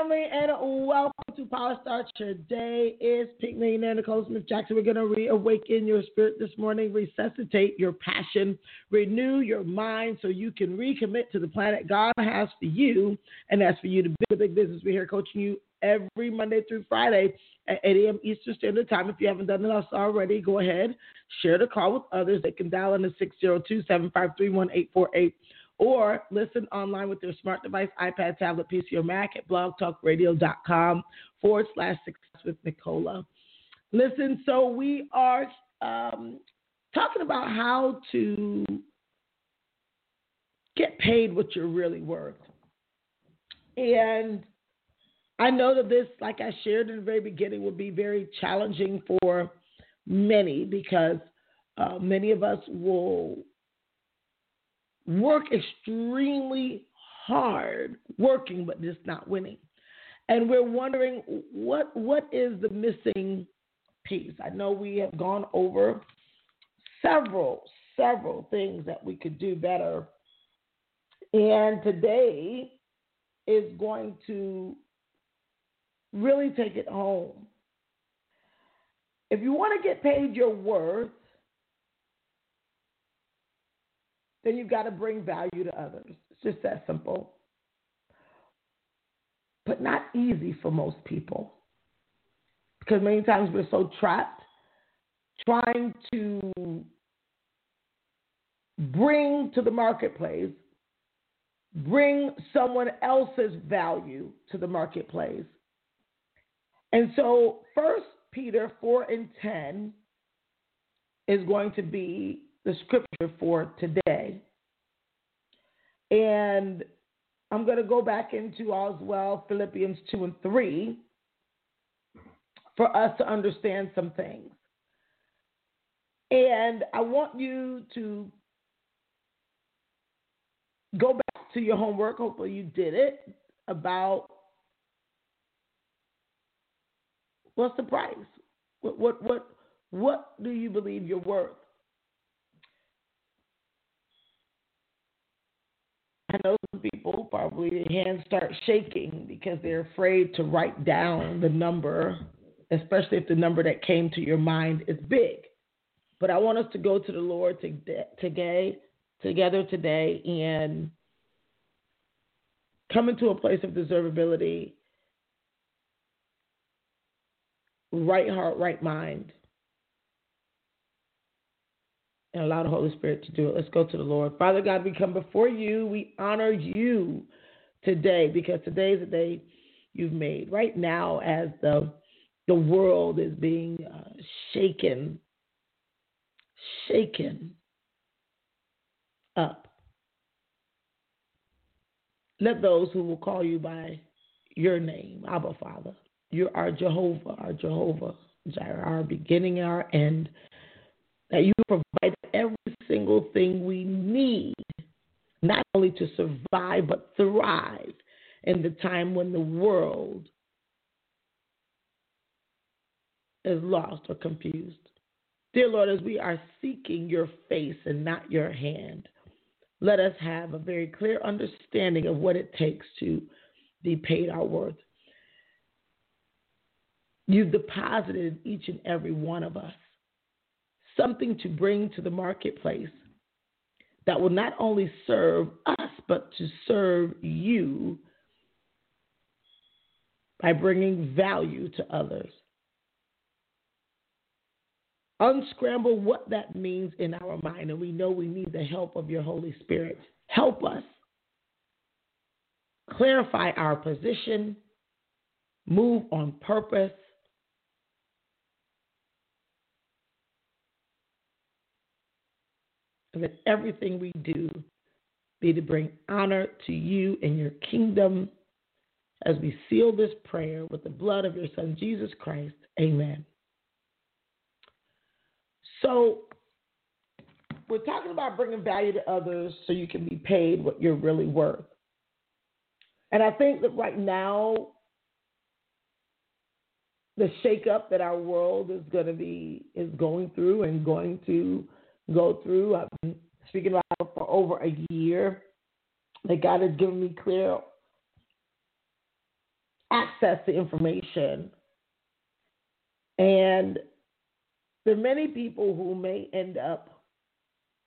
Family, and welcome to Power Start Your Day. It's Pink Millionaire Nicola Smith Jackson. We're going to reawaken your spirit this morning, resuscitate your passion, renew your mind so you can recommit to the planet God has for you, and that's for you to build a big business. We're here coaching you every Monday through Friday at 8 a.m. Eastern Standard Time. If you haven't done it already, go ahead, share the call with others. They can dial in to 602 753 1848 or listen online with your smart device, iPad, tablet, PC, or Mac at blogtalkradio.com forward slash success with Nicola. Listen, so we are um, talking about how to get paid what you're really worth. And I know that this, like I shared in the very beginning, will be very challenging for many because uh, many of us will work extremely hard working but just not winning. And we're wondering what what is the missing piece? I know we have gone over several several things that we could do better. And today is going to really take it home. If you want to get paid your worth then you've got to bring value to others. It's just that simple. But not easy for most people. Because many times we're so trapped trying to bring to the marketplace, bring someone else's value to the marketplace. And so, First Peter 4 and 10 is going to be the scripture for today. And I'm going to go back into as well Philippians 2 and 3 for us to understand some things. And I want you to go back to your homework. Hopefully, you did it about what's the price? What, what, what, what do you believe you're worth? I know some people probably their hands start shaking because they're afraid to write down the number, especially if the number that came to your mind is big. But I want us to go to the Lord today, together today, and come into a place of deservability, right heart, right mind and allow the Holy Spirit to do it. Let's go to the Lord. Father God, we come before you. We honor you today because today is the day you've made. Right now, as the the world is being uh, shaken, shaken up. Let those who will call you by your name, Abba Father, you're Jehovah, our Jehovah, our beginning, our end that you provide single thing we need, not only to survive, but thrive in the time when the world is lost or confused. Dear Lord, as we are seeking your face and not your hand, let us have a very clear understanding of what it takes to be paid our worth. You've deposited each and every one of us something to bring to the marketplace that will not only serve us, but to serve you by bringing value to others. Unscramble what that means in our mind, and we know we need the help of your Holy Spirit. Help us clarify our position, move on purpose, that everything we do be to bring honor to you and your kingdom as we seal this prayer with the blood of your Son, Jesus Christ. Amen. So, we're talking about bringing value to others so you can be paid what you're really worth. And I think that right now, the shakeup that our world is going to be is going through and going to go through. I've been speaking about it for over a year. That God has given me clear access to information. And there are many people who may end up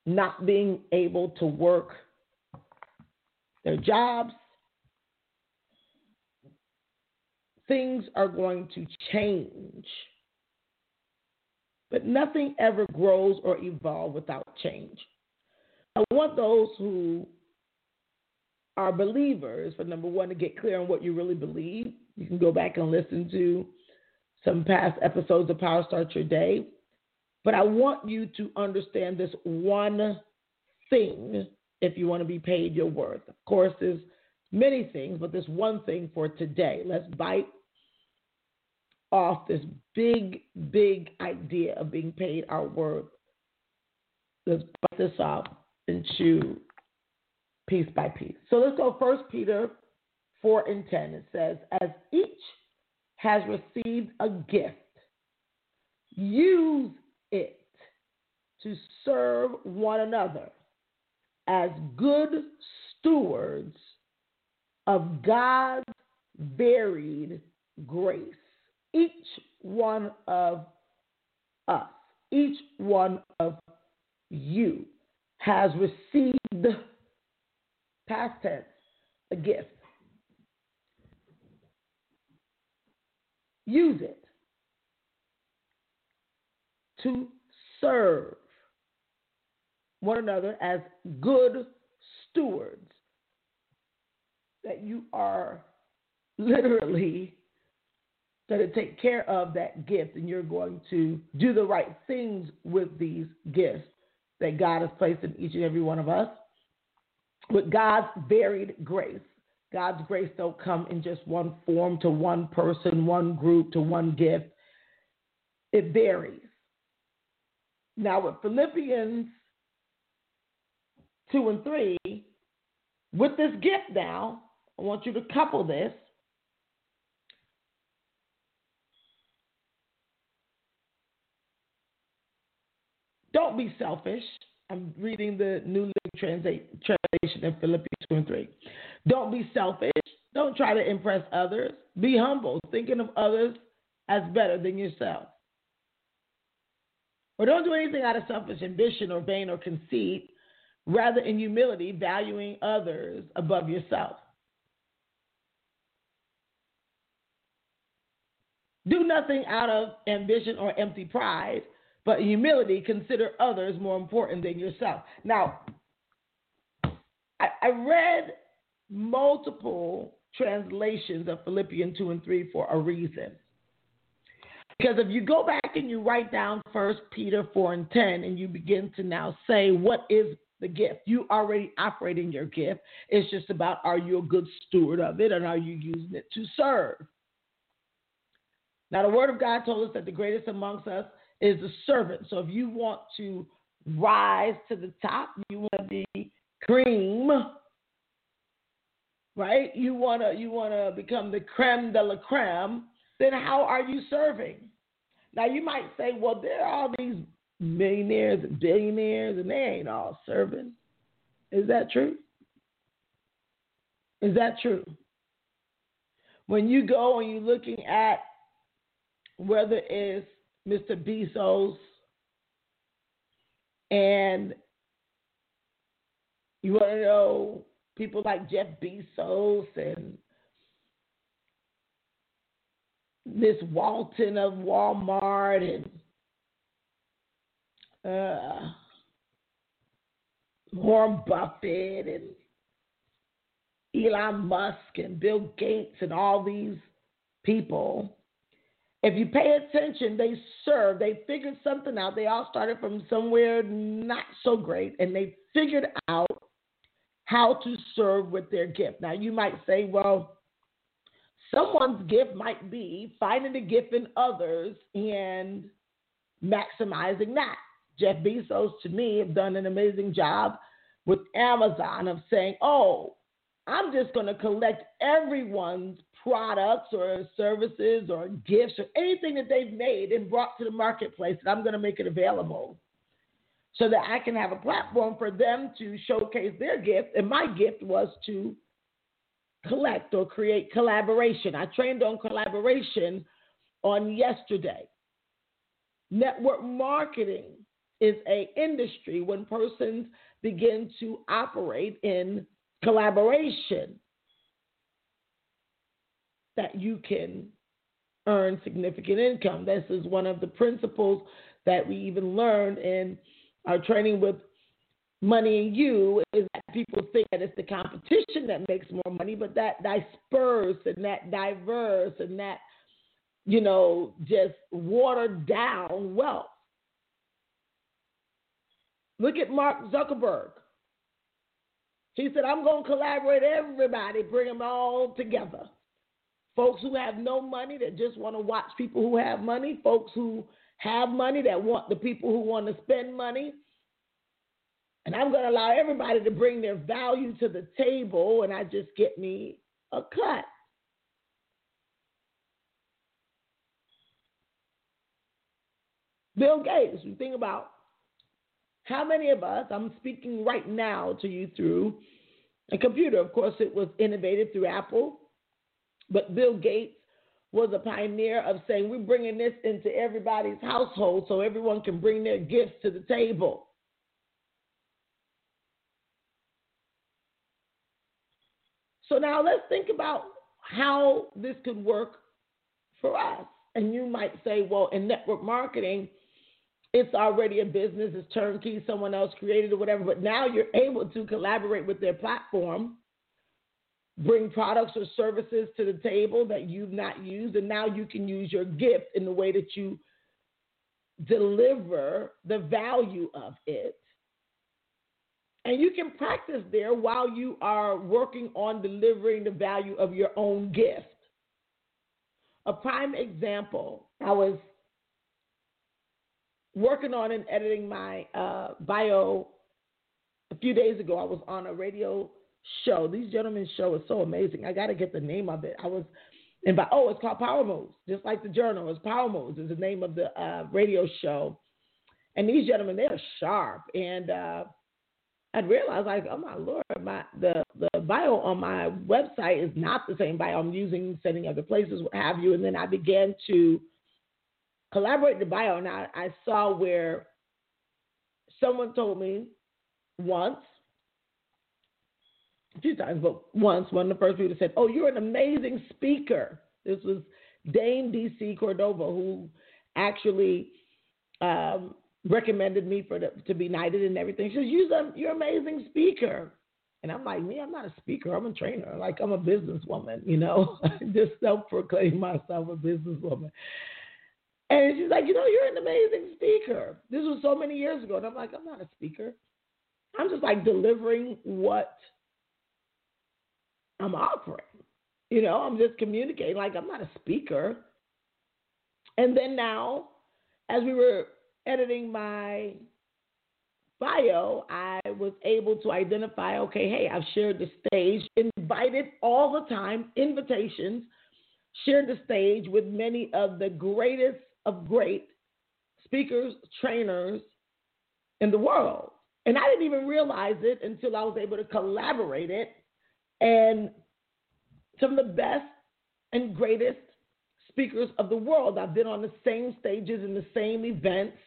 not being able to work their jobs. Things are going to change. But nothing ever grows or evolves without change. I want those who are believers, for number one, to get clear on what you really believe. You can go back and listen to some past episodes of Power Start Your Day. But I want you to understand this one thing if you want to be paid your worth. Of course, there's many things, but this one thing for today. Let's bite off this big, big idea of being paid our worth. Let's bite this and chew piece by piece. So let's go First Peter 4 and 10. It says, As each has received a gift, use it to serve one another as good stewards of God's varied grace. Each one of us, each one of you has received, past tense, a gift. Use it to serve one another as good stewards. That you are literally to take care of that gift and you're going to do the right things with these gifts that God has placed in each and every one of us with God's varied grace. God's grace don't come in just one form to one person, one group, to one gift. It varies. Now, with Philippians 2 and 3, with this gift now, I want you to couple this. Don't be selfish. I'm reading the New Living Translation in Philippians 2 and 3. Don't be selfish. Don't try to impress others. Be humble, thinking of others as better than yourself. Or don't do anything out of selfish ambition or vain or conceit, rather, in humility, valuing others above yourself. Do nothing out of ambition or empty pride, but humility, consider others more important than yourself. Now, I, I read multiple translations of Philippians 2 and 3 for a reason. Because if you go back and you write down First Peter 4 and 10 and you begin to now say, what is the gift? You already operating your gift. It's just about are you a good steward of it and are you using it to serve? Now, the Word of God told us that the greatest amongst us is a servant. So if you want to rise to the top, you want to be cream, right? You wanna you wanna become the creme de la creme. Then how are you serving? Now you might say, well, there are all these millionaires and billionaires, and they ain't all serving. Is that true? Is that true? When you go and you're looking at whether it's Mr. Bezos and you want to know people like Jeff Bezos and Miss Walton of Walmart and uh, Warren Buffett and Elon Musk and Bill Gates and all these people if you pay attention, they serve. They figured something out. They all started from somewhere not so great, and they figured out how to serve with their gift. Now, you might say, well, someone's gift might be finding the gift in others and maximizing that. Jeff Bezos, to me, have done an amazing job with Amazon of saying, oh, I'm just going to collect everyone's products or services or gifts or anything that they've made and brought to the marketplace, and I'm going to make it available so that I can have a platform for them to showcase their gift. And my gift was to collect or create collaboration. I trained on collaboration on yesterday. Network marketing is a industry when persons begin to operate in collaboration that you can earn significant income. This is one of the principles that we even learned in our training with money and you is that people think that it's the competition that makes more money, but that disperse and that diverse and that, you know, just watered down wealth. Look at Mark Zuckerberg. He said, I'm going to collaborate everybody, bring them all together. Folks who have no money that just want to watch people who have money, folks who have money that want the people who want to spend money. And I'm going to allow everybody to bring their value to the table, and I just get me a cut. Bill Gates, you think about how many of us, I'm speaking right now to you through a computer. Of course, it was innovated through Apple, but Bill Gates was a pioneer of saying we're bringing this into everybody's household so everyone can bring their gifts to the table. So now let's think about how this could work for us. And you might say, well, in network marketing, it's already a business, it's turnkey, someone else created it, whatever. But now you're able to collaborate with their platform, bring products or services to the table that you've not used, and now you can use your gift in the way that you deliver the value of it. And you can practice there while you are working on delivering the value of your own gift. A prime example, I was working on and editing my uh, bio a few days ago. I was on a radio show. These gentlemen's show is so amazing. I got to get the name of it. I was by oh, it's called Power Moves, just like the journal. It's Power Moves is the name of the uh, radio show. And these gentlemen, they're sharp. And uh, I'd realized, like, oh my lord, my the the bio on my website is not the same bio I'm using, sending other places, what have you. And then I began to collaborate the bio, and I, I saw where someone told me once, few times, but once, one of the first people said, Oh, you're an amazing speaker. This was Dame DC Cordova, who actually um, recommended me for the, to be knighted and everything. She says, you're, you're an amazing speaker. And I'm like, me, I'm not a speaker. I'm a trainer. Like, I'm a businesswoman, you know? I just self proclaim myself a businesswoman. And she's like, you know, you're an amazing speaker. This was so many years ago. And I'm like, I'm not a speaker. I'm just like delivering what I'm offering. You know, I'm just communicating. Like, I'm not a speaker. And then now, as we were editing my bio, I was able to identify okay, hey, I've shared the stage, invited all the time, invitations, shared the stage with many of the greatest of great speakers, trainers in the world. And I didn't even realize it until I was able to collaborate it. And some of the best and greatest speakers of the world. I've been on the same stages in the same events.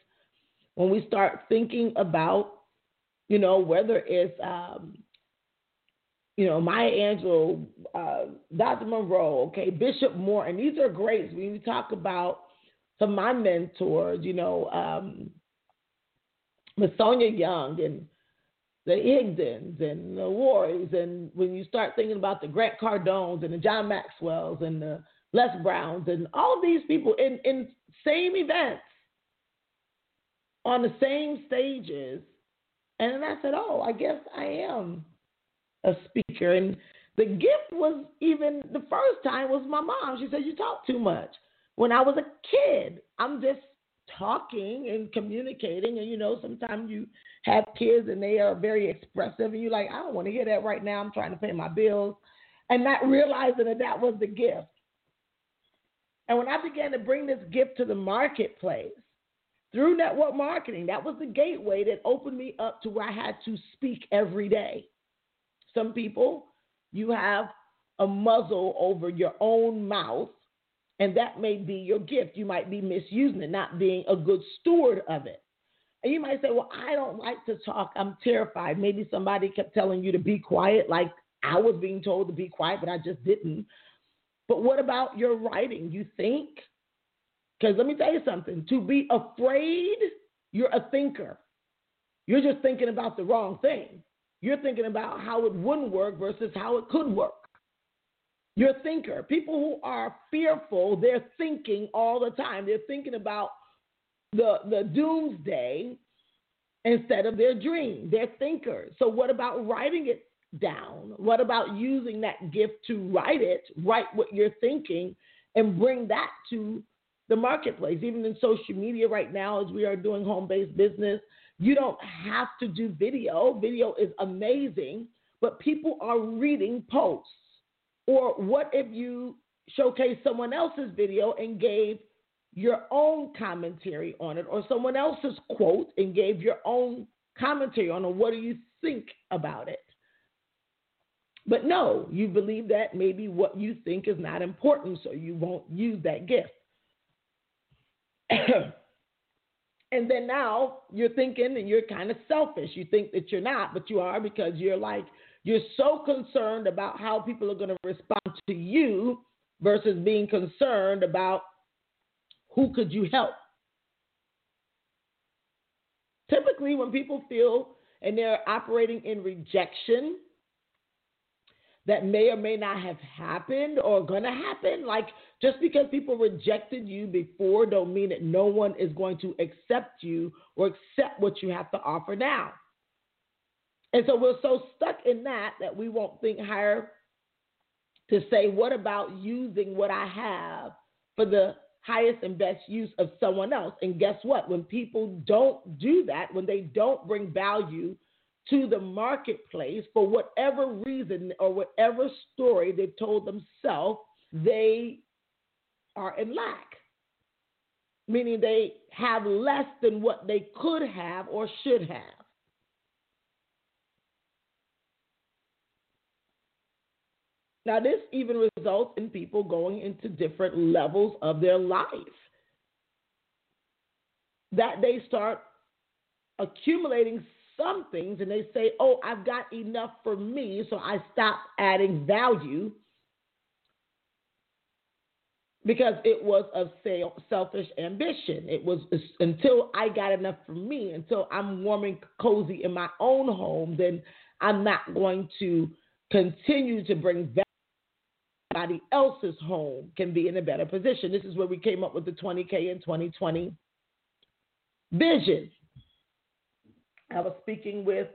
When we start thinking about, you know, whether it's, um, you know, Maya Angelou, uh, Dr. Munroe, okay, Bishop Moore, and these are greats. When you talk about some of my mentors, you know, um, Sonia Young and the Higdons and the Warries, and when you start thinking about the Grant Cardones and the John Maxwells and the Les Browns and all of these people in, in same events on the same stages, and then I said, oh, I guess I am a speaker. And the gift was even the first time was my mom. She said, You talk too much. When I was a kid, I'm just talking and communicating. And you know, sometimes you have kids and they are very expressive, and you're like, I don't want to hear that right now. I'm trying to pay my bills. And not realizing that that was the gift. And when I began to bring this gift to the marketplace through network marketing, that was the gateway that opened me up to where I had to speak every day. Some people, you have a muzzle over your own mouth, and that may be your gift. You might be misusing it, not being a good steward of it. And you might say, Well, I don't like to talk. I'm terrified. Maybe somebody kept telling you to be quiet, like I was being told to be quiet, but I just didn't. But what about your writing? You think? Because let me tell you something to be afraid, you're a thinker. You're just thinking about the wrong thing. You're thinking about how it wouldn't work versus how it could work. You're thinker. People who are fearful, they're thinking all the time. They're thinking about the, the doomsday instead of their dream. They're thinkers. So, what about writing it down? What about using that gift to write it, write what you're thinking, and bring that to the marketplace? Even in social media right now, as we are doing home based business, you don't have to do video. Video is amazing, but people are reading posts. Or what if you showcase someone else's video and gave your own commentary on it, or someone else's quote and gave your own commentary on it? What do you think about it? But no, you believe that maybe what you think is not important, so you won't use that gift. and then now you're thinking and you're kind of selfish. You think that you're not, but you are because you're like, you're so concerned about how people are going to respond to you versus being concerned about who could you help. Typically, when people feel and they're operating in rejection, that may or may not have happened or gonna happen. Like just because people rejected you before don't mean that no one is going to accept you or accept what you have to offer now. And so we're so stuck in that that we won't think higher to say, what about using what I have for the highest and best use of someone else? And guess what? When people don't do that, when they don't bring value to the marketplace for whatever reason or whatever story they've told themselves, they are in lack. Meaning they have less than what they could have or should have. Now, this even results in people going into different levels of their life. That they start accumulating some things and they say, oh, I've got enough for me, so I stop adding value because it was of selfish ambition. It was until I got enough for me, until I'm warm and cozy in my own home, then I'm not going to continue to bring value. Somebody else's home can be in a better position. This is where we came up with the 20K in 2020 vision. I was speaking with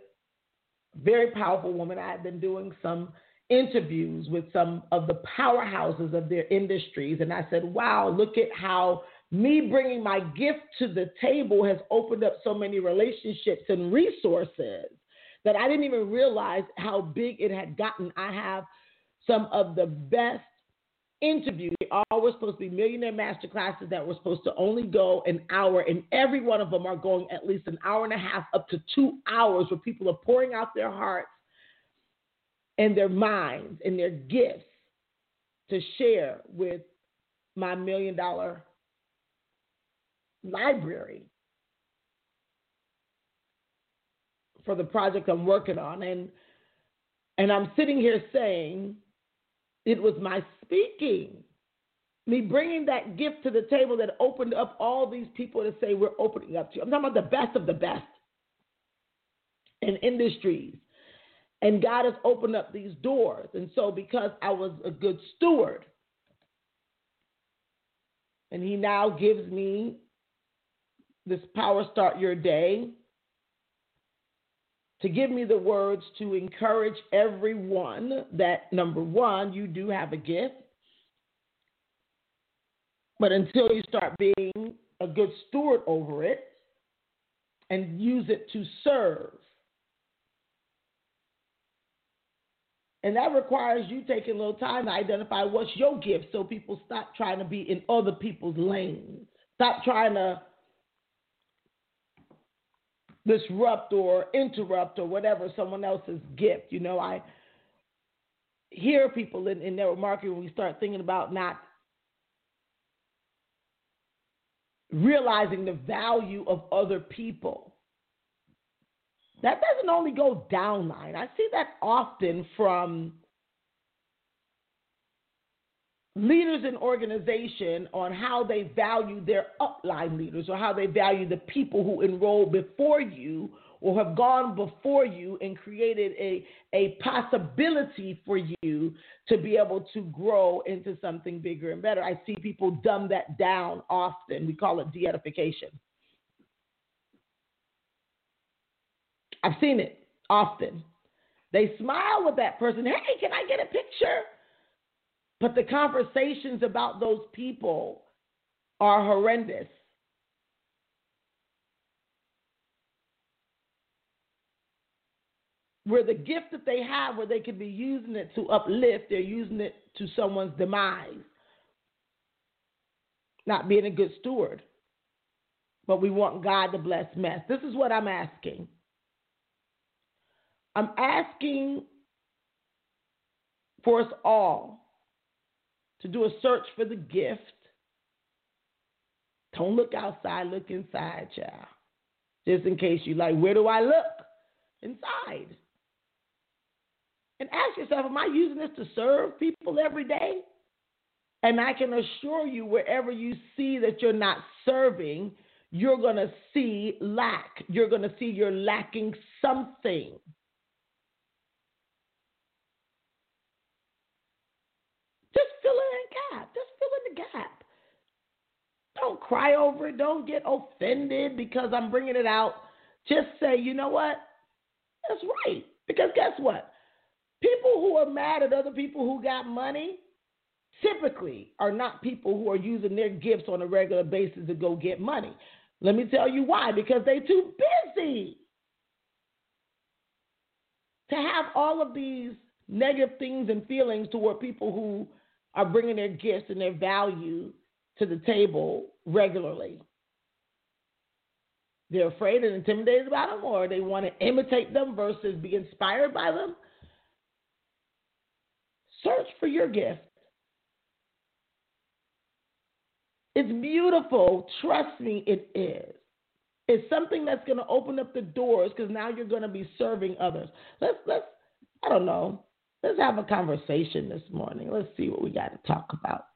a very powerful woman. I had been doing some interviews with some of the powerhouses of their industries. And I said, wow, look at how me bringing my gift to the table has opened up so many relationships and resources that I didn't even realize how big it had gotten. I have some of the best interviews. They all were supposed to be millionaire master classes that were supposed to only go an hour, and every one of them are going at least an hour and a half up to two hours where people are pouring out their hearts and their minds and their gifts to share with my million dollar library for the project I'm working on. And and I'm sitting here saying it was my speaking, me bringing that gift to the table that opened up all these people to say, We're opening up to you. I'm talking about the best of the best in industries. And God has opened up these doors. And so, because I was a good steward, and He now gives me this power start your day to give me the words to encourage everyone that number one, you do have a gift. But until you start being a good steward over it and use it to serve, And that requires you taking a little time to identify what's your gift so people stop trying to be in other people's lanes. Stop trying to disrupt or interrupt or whatever someone else's gift. You know, I hear people in, in network marketing when we start thinking about not realizing the value of other people. That doesn't only go downline. I see that often from leaders in organization on how they value their upline leaders or how they value the people who enroll before you or have gone before you and created a, a possibility for you to be able to grow into something bigger and better. I see people dumb that down often. We call it de edification. I've seen it often. They smile with that person. Hey, can I get a picture? But the conversations about those people are horrendous. Where the gift that they have, where they could be using it to uplift, they're using it to someone's demise. Not being a good steward. But we want God to bless mess. This is what I'm asking. I'm asking for us all to do a search for the gift. Don't look outside, look inside, child. Just in case you like, where do I look? Inside. And ask yourself, am I using this to serve people every day? And I can assure you, wherever you see that you're not serving, you're going to see lack. You're going to see you're lacking something. Don't cry over it. Don't get offended because I'm bringing it out. Just say, you know what? That's right. Because guess what? People who are mad at other people who got money typically are not people who are using their gifts on a regular basis to go get money. Let me tell you why. Because they're too busy to have all of these negative things and feelings toward people who are bringing their gifts and their value to the table regularly. They're afraid and intimidated about them, or they want to imitate them versus be inspired by them. Search for your gift. It's beautiful. Trust me, it is. It's something that's going to open up the doors because now you're going to be serving others. Let's let's I don't know. Let's have a conversation this morning. Let's see what we got to talk about.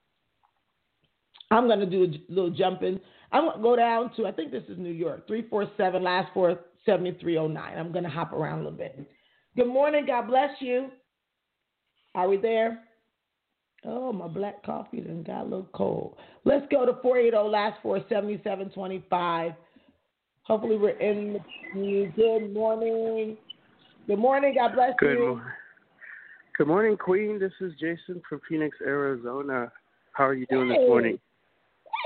I'm going to do a little jumping. I'm going to go down to, I think this is New York, 347, last four, 7309. I'm going to hop around a little bit. Good morning. God bless you. Are we there? Oh, my black coffee then got a little cold. Let's go to 480, last four, 7725. Hopefully we're in the Good morning. Good morning. God bless Good you. Morning. Good morning, Queen. This is Jason from Phoenix, Arizona. How are you doing hey. this morning?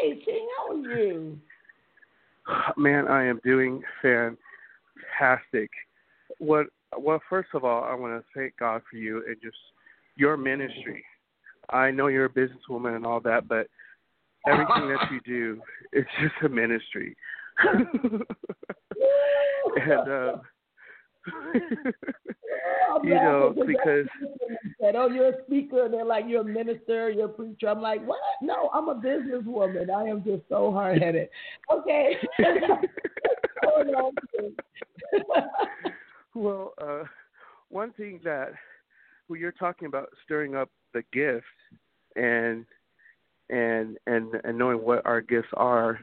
Hey, King, how are you? Man, I am doing fantastic. What? Well, first of all, I want to thank God for you and just your ministry. I know you're a businesswoman and all that, but everything that you do is just a ministry. and uh, you know, because said, "Oh, you're a speaker," and they're like, "You're a minister, you're a preacher." I'm like, "What? No, I'm a businesswoman. I am just so hard headed." Okay. well, uh, one thing that when you're talking about stirring up the gifts and and and and knowing what our gifts are,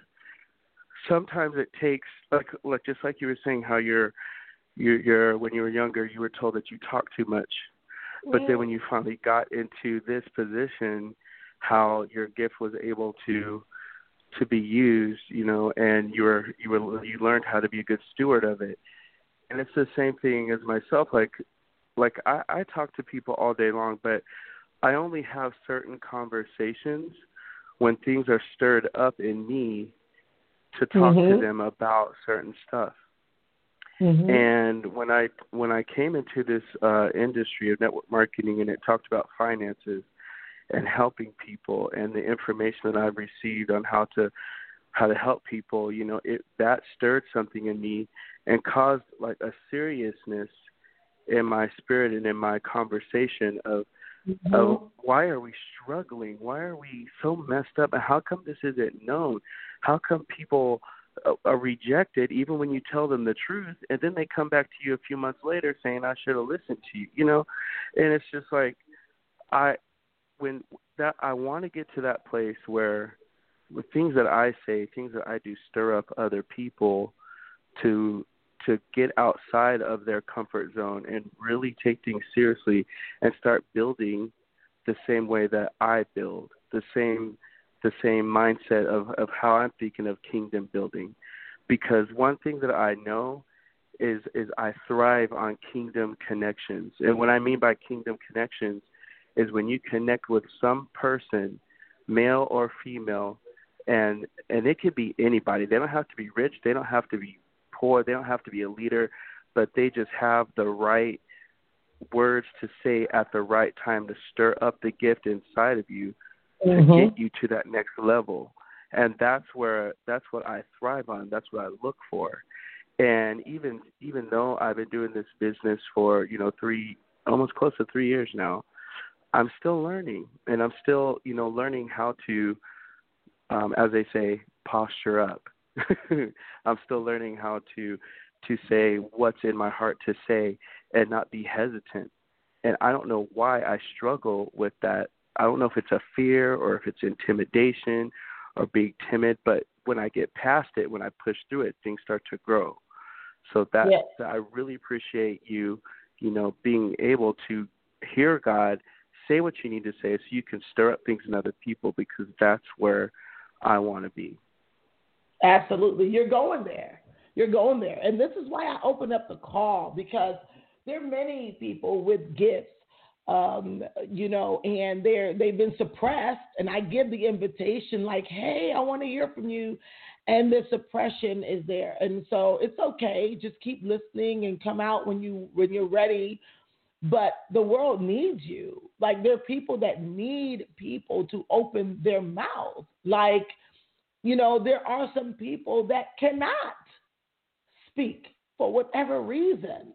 sometimes it takes like like just like you were saying how you're you're, you're when you were younger you were told that you talk too much but then when you finally got into this position how your gift was able to to be used you know and you were you were you learned how to be a good steward of it and it's the same thing as myself. Like, like I, I talk to people all day long, but I only have certain conversations when things are stirred up in me to talk mm-hmm. to them about certain stuff. Mm-hmm. And when I when I came into this uh, industry of network marketing, and it talked about finances and helping people, and the information that I've received on how to how to help people, you know, it that stirred something in me and caused like a seriousness in my spirit and in my conversation of mm-hmm. of why are we struggling? Why are we so messed up? And how come this isn't known? How come people are rejected even when you tell them the truth and then they come back to you a few months later saying I should have listened to you you know? And it's just like I when that I want to get to that place where with things that I say things that I do stir up other people to to get outside of their comfort zone and really take things seriously and start building the same way that I build the same the same mindset of, of how I'm thinking of kingdom building. Because one thing that I know is is I thrive on kingdom connections. And what I mean by kingdom connections is when you connect with some person, male or female, and and it could be anybody. They don't have to be rich, they don't have to be poor, they don't have to be a leader, but they just have the right words to say at the right time to stir up the gift inside of you mm-hmm. to get you to that next level. And that's where that's what I thrive on. That's what I look for. And even even though I've been doing this business for you know three almost close to three years now, I'm still learning, and I'm still you know learning how to, um, as they say, posture up. I'm still learning how to to say what's in my heart to say and not be hesitant. And I don't know why I struggle with that I don't know if it's a fear or if it's intimidation or being timid, but when I get past it, when I push through it, things start to grow. So that, yes. I really appreciate you, you know, being able to hear God say what you need to say so you can stir up things in other people because that's where I want to be. Absolutely. You're going there. You're going there. And this is why I opened up the call because there are many people with gifts um, you know, and they're they've been suppressed. And I give the invitation, like, hey, I want to hear from you, and the suppression is there, and so it's okay. Just keep listening and come out when you when you're ready. But the world needs you. Like there are people that need people to open their mouth. Like, you know, there are some people that cannot speak for whatever reason.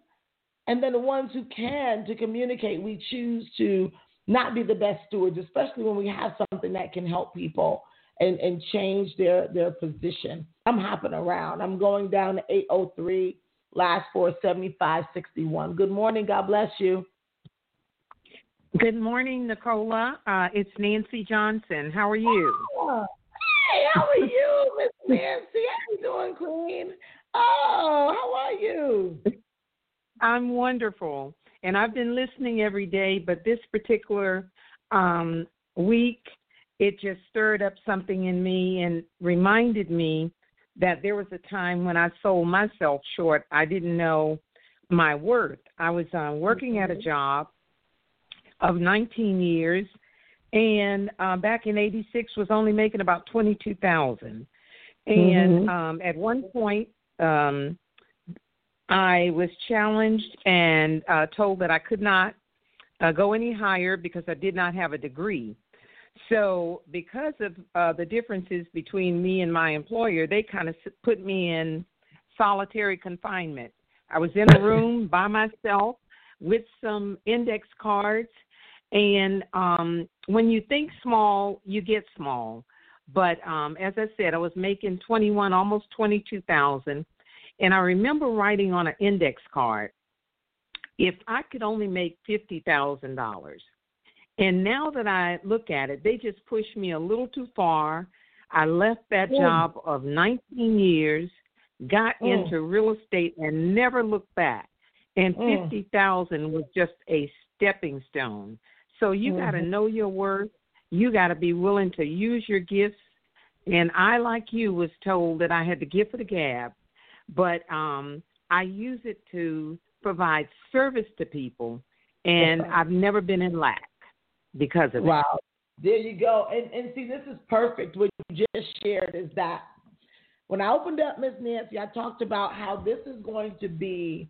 And then the ones who can to communicate, we choose to not be the best stewards, especially when we have something that can help people and, and change their, their position. I'm hopping around. I'm going down to 803, last four, 7561. Good morning. God bless you. Good morning, Nicola. Uh, it's Nancy Johnson. How are you? Oh, hey, how are you, Miss Nancy? How you doing, Queen? Oh, how are you? I'm wonderful. And I've been listening every day, but this particular um, week, it just stirred up something in me and reminded me that there was a time when I sold myself short. I didn't know my worth. I was uh, working at a job of 19 years, and uh, back in '86 was only making about 22,000. And mm-hmm. um, at one point, um, I was challenged and uh, told that I could not uh, go any higher because I did not have a degree. So, because of uh, the differences between me and my employer, they kind of put me in solitary confinement. I was in a room by myself with some index cards, and um, when you think small, you get small. But um, as I said, I was making twenty-one, almost twenty-two thousand and I remember writing on an index card, if I could only make $50,000. And now that I look at it, they just pushed me a little too far. I left that job of 19 years, got into real estate, and never looked back. And mm. 50,000 was just a stepping stone. So you mm-hmm. got to know your worth. You got to be willing to use your gifts. And I, like you, was told that I had the gift of the gab but um, I use it to provide service to people, and I've never been in lack because of wow. it. Wow. There you go. And and see, this is perfect. What you just shared is that when I opened up Miss Nancy, I talked about how this is going to be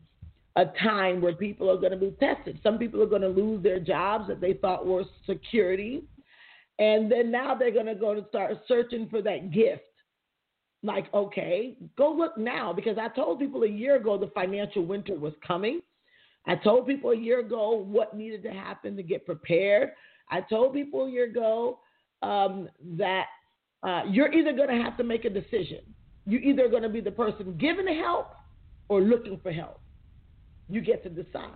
a time where people are going to be tested. Some people are going to lose their jobs that they thought were security. And then now they're going to go to start searching for that gift. Like, okay, go look now because I told people a year ago the financial winter was coming. I told people a year ago what needed to happen to get prepared. I told people a year ago um, that uh, you're either going to have to make a decision. You're either going to be the person giving help or looking for help. You get to decide.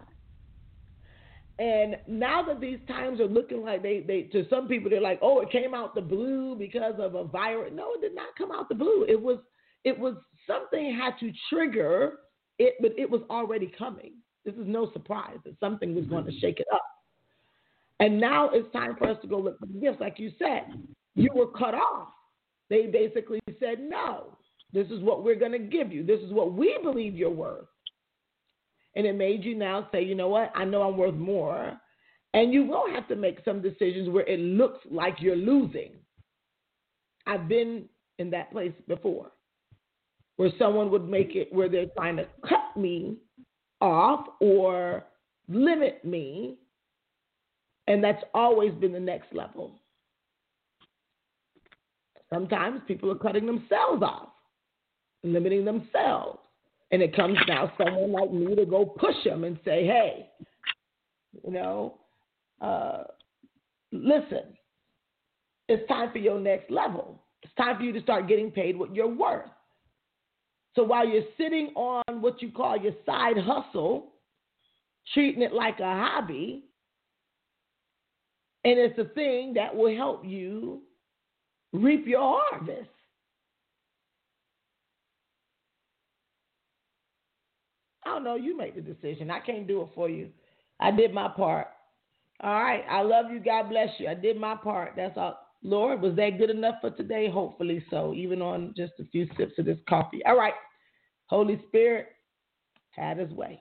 And now that these times are looking like they, they to some people they're like, oh, it came out the blue because of a virus. No, it did not come out the blue. It was it was something had to trigger it, but it was already coming. This is no surprise that something was going to mm-hmm. shake it up. And now it's time for us to go look for the gifts. Like you said, you were cut off. They basically said, no, this is what we're going to give you. This is what we believe you're worth and it made you now say, you know what, I know I'm worth more. And you will have to make some decisions where it looks like you're losing. I've been in that place before where someone would make it where they're trying to cut me off or limit me. And that's always been the next level. Sometimes people are cutting themselves off, limiting themselves. And it comes now someone like me to go push them and say, hey, you know, uh, listen, it's time for your next level. It's time for you to start getting paid what you're worth. So while you're sitting on what you call your side hustle, treating it like a hobby, and it's a thing that will help you reap your harvest. I don't know. You make the decision. I can't do it for you. I did my part. All right. I love you. God bless you. I did my part. That's all. Lord, was that good enough for today? Hopefully so, even on just a few sips of this coffee. All right. Holy Spirit, had his way.